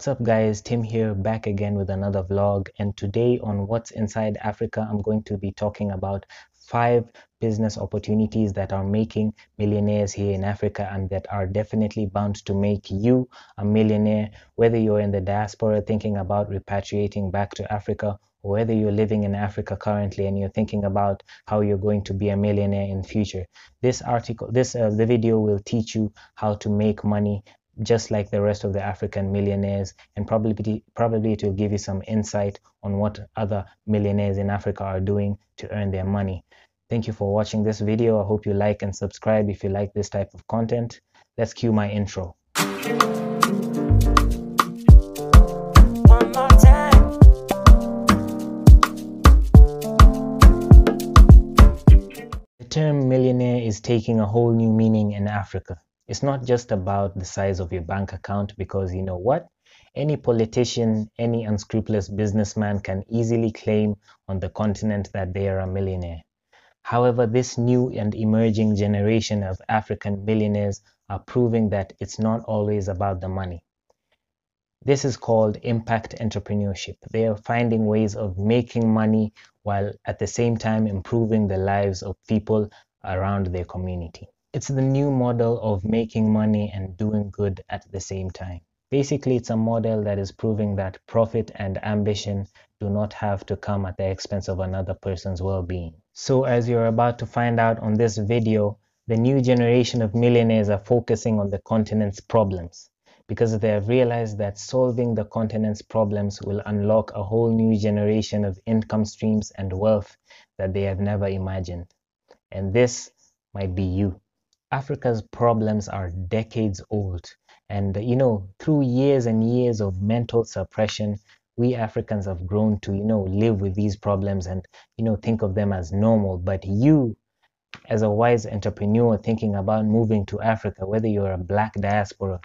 What's up guys, Tim here back again with another vlog. And today on What's Inside Africa I'm going to be talking about five business opportunities that are making millionaires here in Africa and that are definitely bound to make you a millionaire. Whether you're in the diaspora thinking about repatriating back to Africa or whether you're living in Africa currently and you're thinking about how you're going to be a millionaire in future. This article, this uh, the video will teach you how to make money just like the rest of the African millionaires and probably probably it will give you some insight on what other millionaires in Africa are doing to earn their money. Thank you for watching this video. I hope you like and subscribe if you like this type of content. Let's cue my intro. The term millionaire is taking a whole new meaning in Africa. It's not just about the size of your bank account because you know what? Any politician, any unscrupulous businessman can easily claim on the continent that they are a millionaire. However, this new and emerging generation of African millionaires are proving that it's not always about the money. This is called impact entrepreneurship. They are finding ways of making money while at the same time improving the lives of people around their community. It's the new model of making money and doing good at the same time. Basically, it's a model that is proving that profit and ambition do not have to come at the expense of another person's well-being. So as you're about to find out on this video, the new generation of millionaires are focusing on the continent's problems because they have realized that solving the continent's problems will unlock a whole new generation of income streams and wealth that they have never imagined. And this might be you. Africa's problems are decades old. And, you know, through years and years of mental suppression, we Africans have grown to, you know, live with these problems and, you know, think of them as normal. But you, as a wise entrepreneur thinking about moving to Africa, whether you're a black diaspora,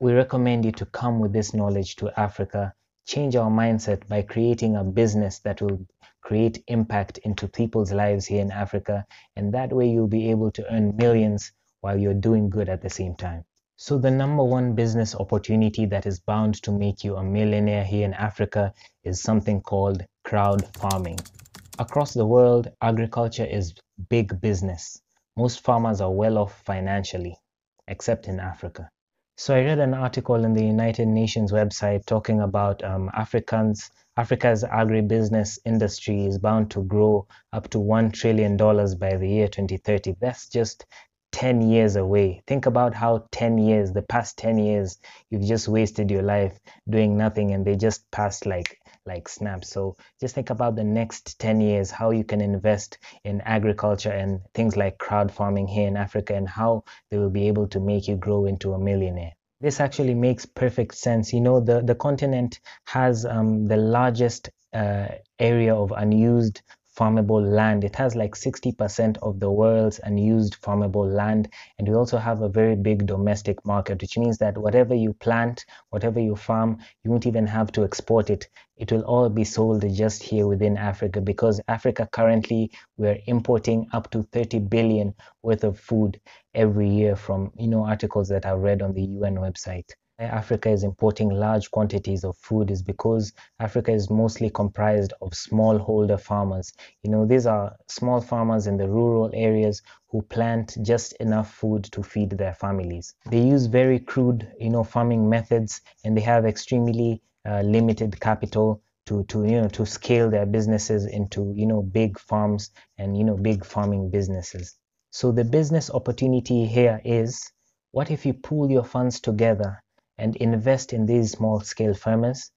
we recommend you to come with this knowledge to Africa, change our mindset by creating a business that will create impact into people's lives here in Africa. And that way you'll be able to earn millions while you're doing good at the same time. So the number one business opportunity that is bound to make you a millionaire here in Africa is something called crowd farming. Across the world, agriculture is big business. Most farmers are well off financially, except in Africa. So I read an article in the United Nations website talking about um, Africans Africa's agribusiness industry is bound to grow up to $1 trillion by the year 2030. That's just 10 years away. Think about how 10 years, the past 10 years, you've just wasted your life doing nothing and they just passed like like snap. So just think about the next 10 years, how you can invest in agriculture and things like crowd farming here in Africa and how they will be able to make you grow into a millionaire. This actually makes perfect sense. You know, the, the continent has um, the largest uh, area of unused farmable land. It has like 60% of the world's unused farmable land. And we also have a very big domestic market, which means that whatever you plant, whatever you farm, you won't even have to export it. It will all be sold just here within Africa because Africa currently we're importing up to 30 billion worth of food every year from you know articles that I've read on the UN website. Africa is importing large quantities of food is because Africa is mostly comprised of smallholder farmers. You know, these are small farmers in the rural areas who plant just enough food to feed their families. They use very crude, you know, farming methods and they have extremely uh, limited capital to, to, you know, to scale their businesses into, you know, big farms and, you know, big farming businesses. So the business opportunity here is what if you pool your funds together and invest in these small scale farmers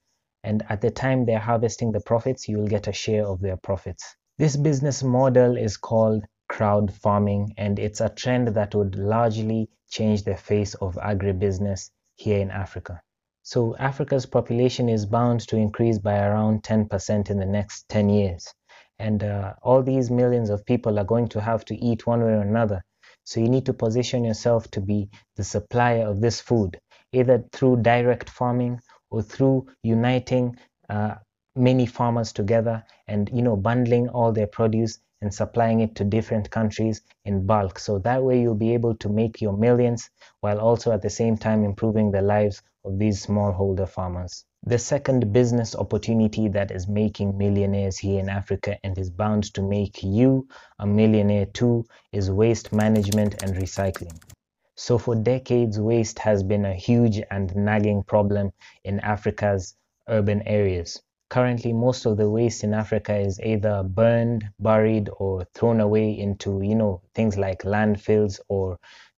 and at the time they're harvesting the profits you will get a share of their profits this business model is called crowd farming and it's a trend that would largely change the face of agribusiness here in Africa. So Africa's population is bound to increase by around 10% in the next 10 years. And uh, all these millions of people are going to have to eat one way or another. So you need to position yourself to be the supplier of this food either through direct farming or through uniting uh, many farmers together and you know bundling all their produce and supplying it to different countries in bulk so that way you'll be able to make your millions while also at the same time improving the lives of these smallholder farmers. The second business opportunity that is making millionaires here in Africa and is bound to make you a millionaire too is waste management and recycling. So for decades, waste has been a huge and nagging problem in Africa's urban areas. Currently, most of the waste in Africa is either burned, buried, or thrown away into, you know, things like landfills, or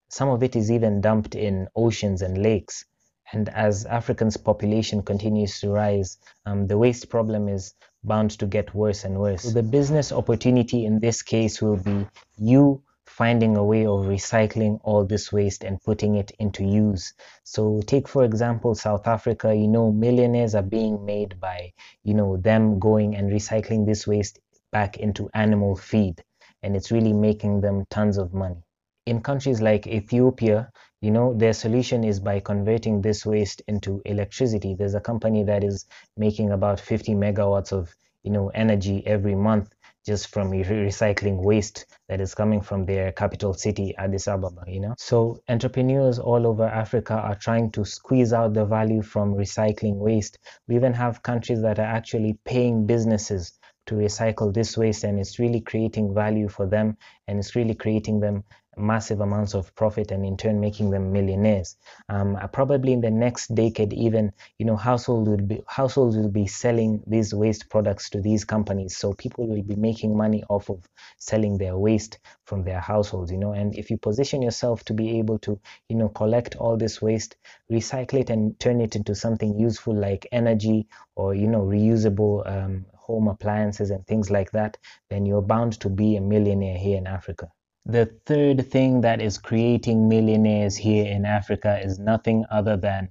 some of it is even dumped in oceans and lakes. And as Africans' population continues to rise, um, the waste problem is bound to get worse and worse. So the business opportunity in this case will be you finding a way of recycling all this waste and putting it into use. So take for example South Africa, you know millionaires are being made by you know them going and recycling this waste back into animal feed and it's really making them tons of money. In countries like Ethiopia, you know their solution is by converting this waste into electricity there's a company that is making about 50 megawatts of you know energy every month just from recycling waste that is coming from their capital city addis ababa you know? So entrepreneurs all over africa are trying to squeeze out the value from recycling waste. We even have countries that are actually paying businesses to recycle this waste and it's really creating value for them and it's really creating them massive amounts of profit and in turn making them millionaires. Um, probably in the next decade, even you know households will be households will be selling these waste products to these companies. So people will be making money off of selling their waste from their households. You know, and if you position yourself to be able to you know collect all this waste, recycle it, and turn it into something useful like energy or you know reusable um, home appliances and things like that, then you're bound to be a millionaire here in Africa. The third thing that is creating millionaires here in Africa is nothing other than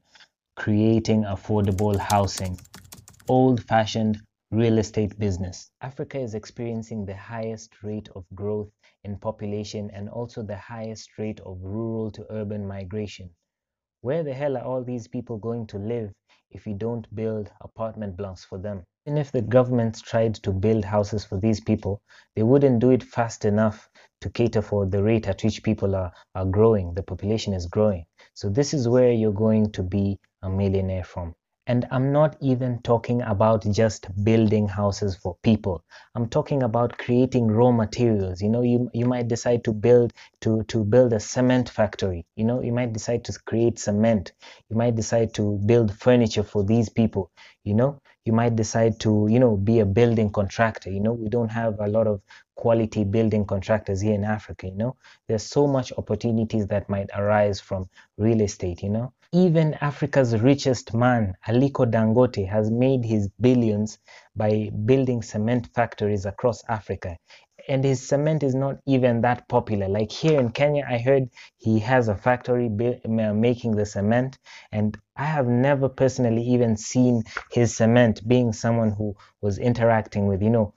creating affordable housing, old fashioned real estate business. Africa is experiencing the highest rate of growth in population and also the highest rate of rural to urban migration. Where the hell are all these people going to live if we don't build apartment blocks for them? Even if the government tried to build houses for these people, they wouldn't do it fast enough to cater for the rate at which people are, are growing, the population is growing. So this is where you're going to be a millionaire from. And I'm not even talking about just building houses for people. I'm talking about creating raw materials. You know, you, you might decide to build to, to build a cement factory. You know, you might decide to create cement. You might decide to build furniture for these people. You know, you might decide to, you know, be a building contractor. You know, we don't have a lot of quality building contractors here in Africa, you know. There's so much opportunities that might arise from real estate, you know. Even Africa's richest man, Aliko Dangote, has made his billions by building cement factories across Africa. And his cement is not even that popular. Like here in Kenya, I heard he has a factory making the cement, and I have never personally even seen his cement being someone who was interacting with, you know,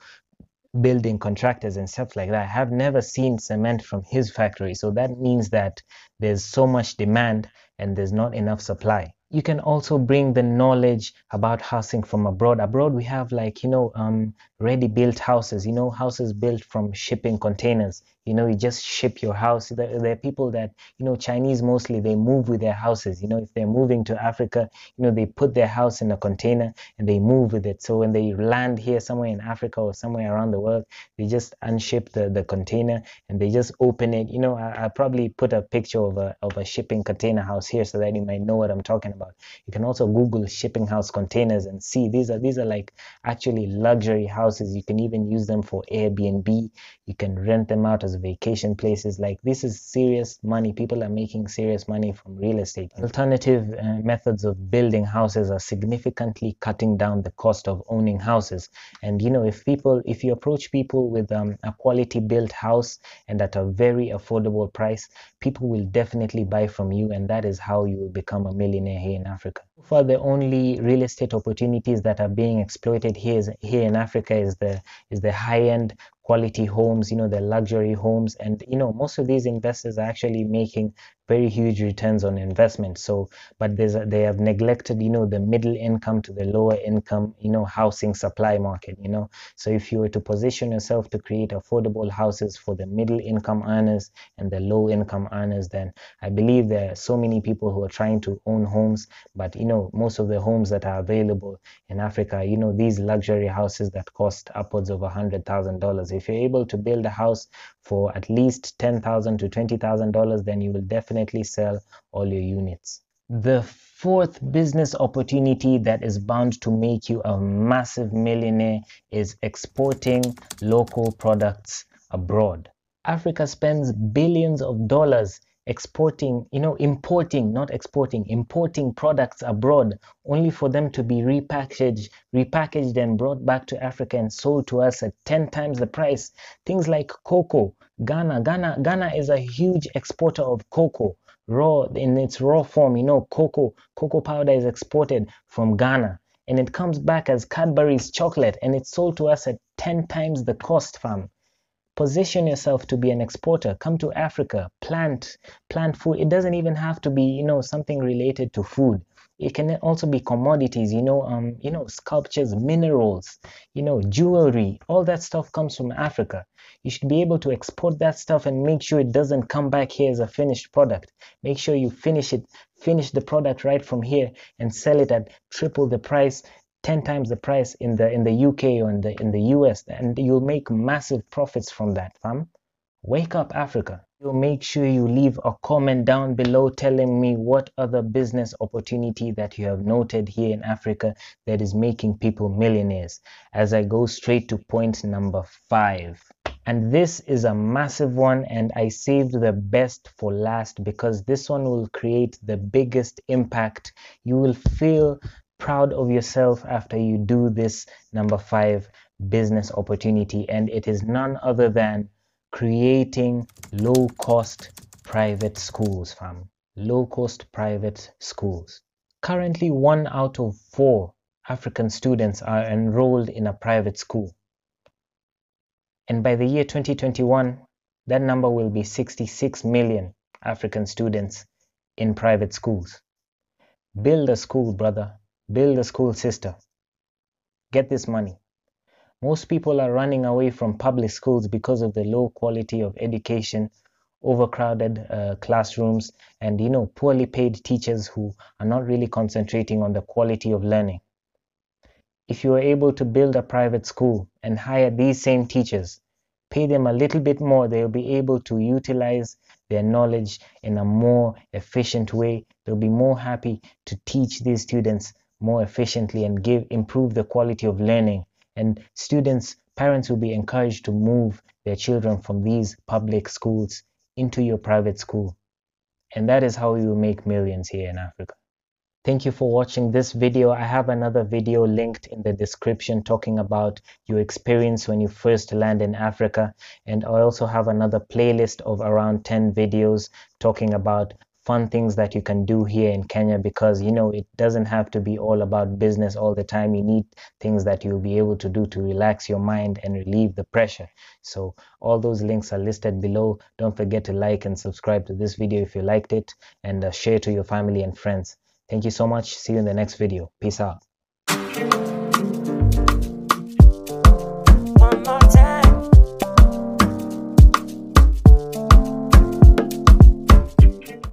building contractors and stuff like that. I have never seen cement from his factory. So that means that there's so much demand and there's not enough supply you can also bring the knowledge about housing from abroad. Abroad we have like you know um, ready built houses you know houses built from shipping containers. You know you just ship your house. There, there, are people that you know chinese mostly they move with their houses. You know if they're moving to africa you know they put their house in a container and they move with it. So when they land here somewhere in africa or somewhere around the world they just unship the, the container and they just open it. You know I, will probably put a picture of a, of a shipping container house here so that you might know what i'm talking about about. You can also Google shipping house containers and see these are these are like actually luxury houses. You can even use them for Airbnb. You can rent them out as vacation places. Like this is serious money. People are making serious money from real estate. Alternative uh, methods of building houses are significantly cutting down the cost of owning houses. And you know, if people, if you approach people with um, a quality built house and at a very affordable price, people will definitely buy from you, and that is how you will become a millionaire here in Africa. For the only real estate opportunities that are being exploited here is, here in Africa is the is the high-end quality homes, you know, the luxury homes, and you know, most of these investors are actually making very huge returns on investment. So but there's they have neglected you know the middle income to the lower income you know housing supply market you know. So if you were to position yourself to create affordable houses for the middle income earners and the low income earners then i believe there are so many people who are trying to own homes but you know most of the homes that are available in africa you know these luxury houses that cost upwards of a hundred thousand dollars. If you're able to build a house for at least ten thousand to twenty thousand dollars then you will definitely sell all your units. The fourth business opportunity that is bound to make you a massive millionaire is exporting local products abroad. Africa spends billions of dollars exporting, you know, importing, not exporting, importing products abroad only for them to be repackaged, repackaged and brought back to Africa and sold to us at 10 times the price. Things like cocoa, Ghana, Ghana, Ghana is a huge exporter of cocoa. Raw in its raw form you know cocoa cocoa powder is exported from ghana. And it comes back as cadbury's chocolate and it's sold to us at 10 times the cost fam position yourself to be an exporter come to africa plant plant food. It doesn't even have to be you know something related to food. It can also be commodities you know um you know sculptures minerals you know jewelry. All that stuff comes from africa. You should be able to export that stuff and make sure it doesn't come back here as a finished product. Make sure you finish it finish the product right from here and sell it at triple the price 10 times the price in the in the UK or in the in the US and you'll make massive profits from that fam wake up Africa. You'll make sure you leave a comment down below telling me what other business opportunity that you have noted here in Africa that is making people millionaires as I go straight to point number 5 and this is a massive one and I saved the best for last because this one will create the biggest impact. You will feel proud of yourself after you do this number five business opportunity. And it is none other than creating low cost private schools fam. Low cost private schools. Currently one out of four african students are enrolled in a private school. And by the year 2021 that number will be 66 million african students in private schools. Build a school brother Build a school system, Get this money. Most people are running away from public schools because of the low quality of education, overcrowded uh, classrooms, and you know poorly paid teachers who are not really concentrating on the quality of learning. If you are able to build a private school and hire these same teachers, pay them a little bit more, they'll be able to utilize their knowledge in a more efficient way. They'll be more happy to teach these students more efficiently and give improve the quality of learning and students parents will be encouraged to move their children from these public schools into your private school and that is how you make millions here in Africa Thank you for watching this video. I have another video linked in the description talking about your experience when you first land in Africa. And I also have another playlist of around 10 videos talking about fun things that you can do here in Kenya because you know it doesn't have to be all about business all the time. You need things that you'll be able to do to relax your mind and relieve the pressure. So all those links are listed below. Don't forget to like and subscribe to this video if you liked it and uh, share to your family and friends. Thank you so much. See you in the next video. Peace out.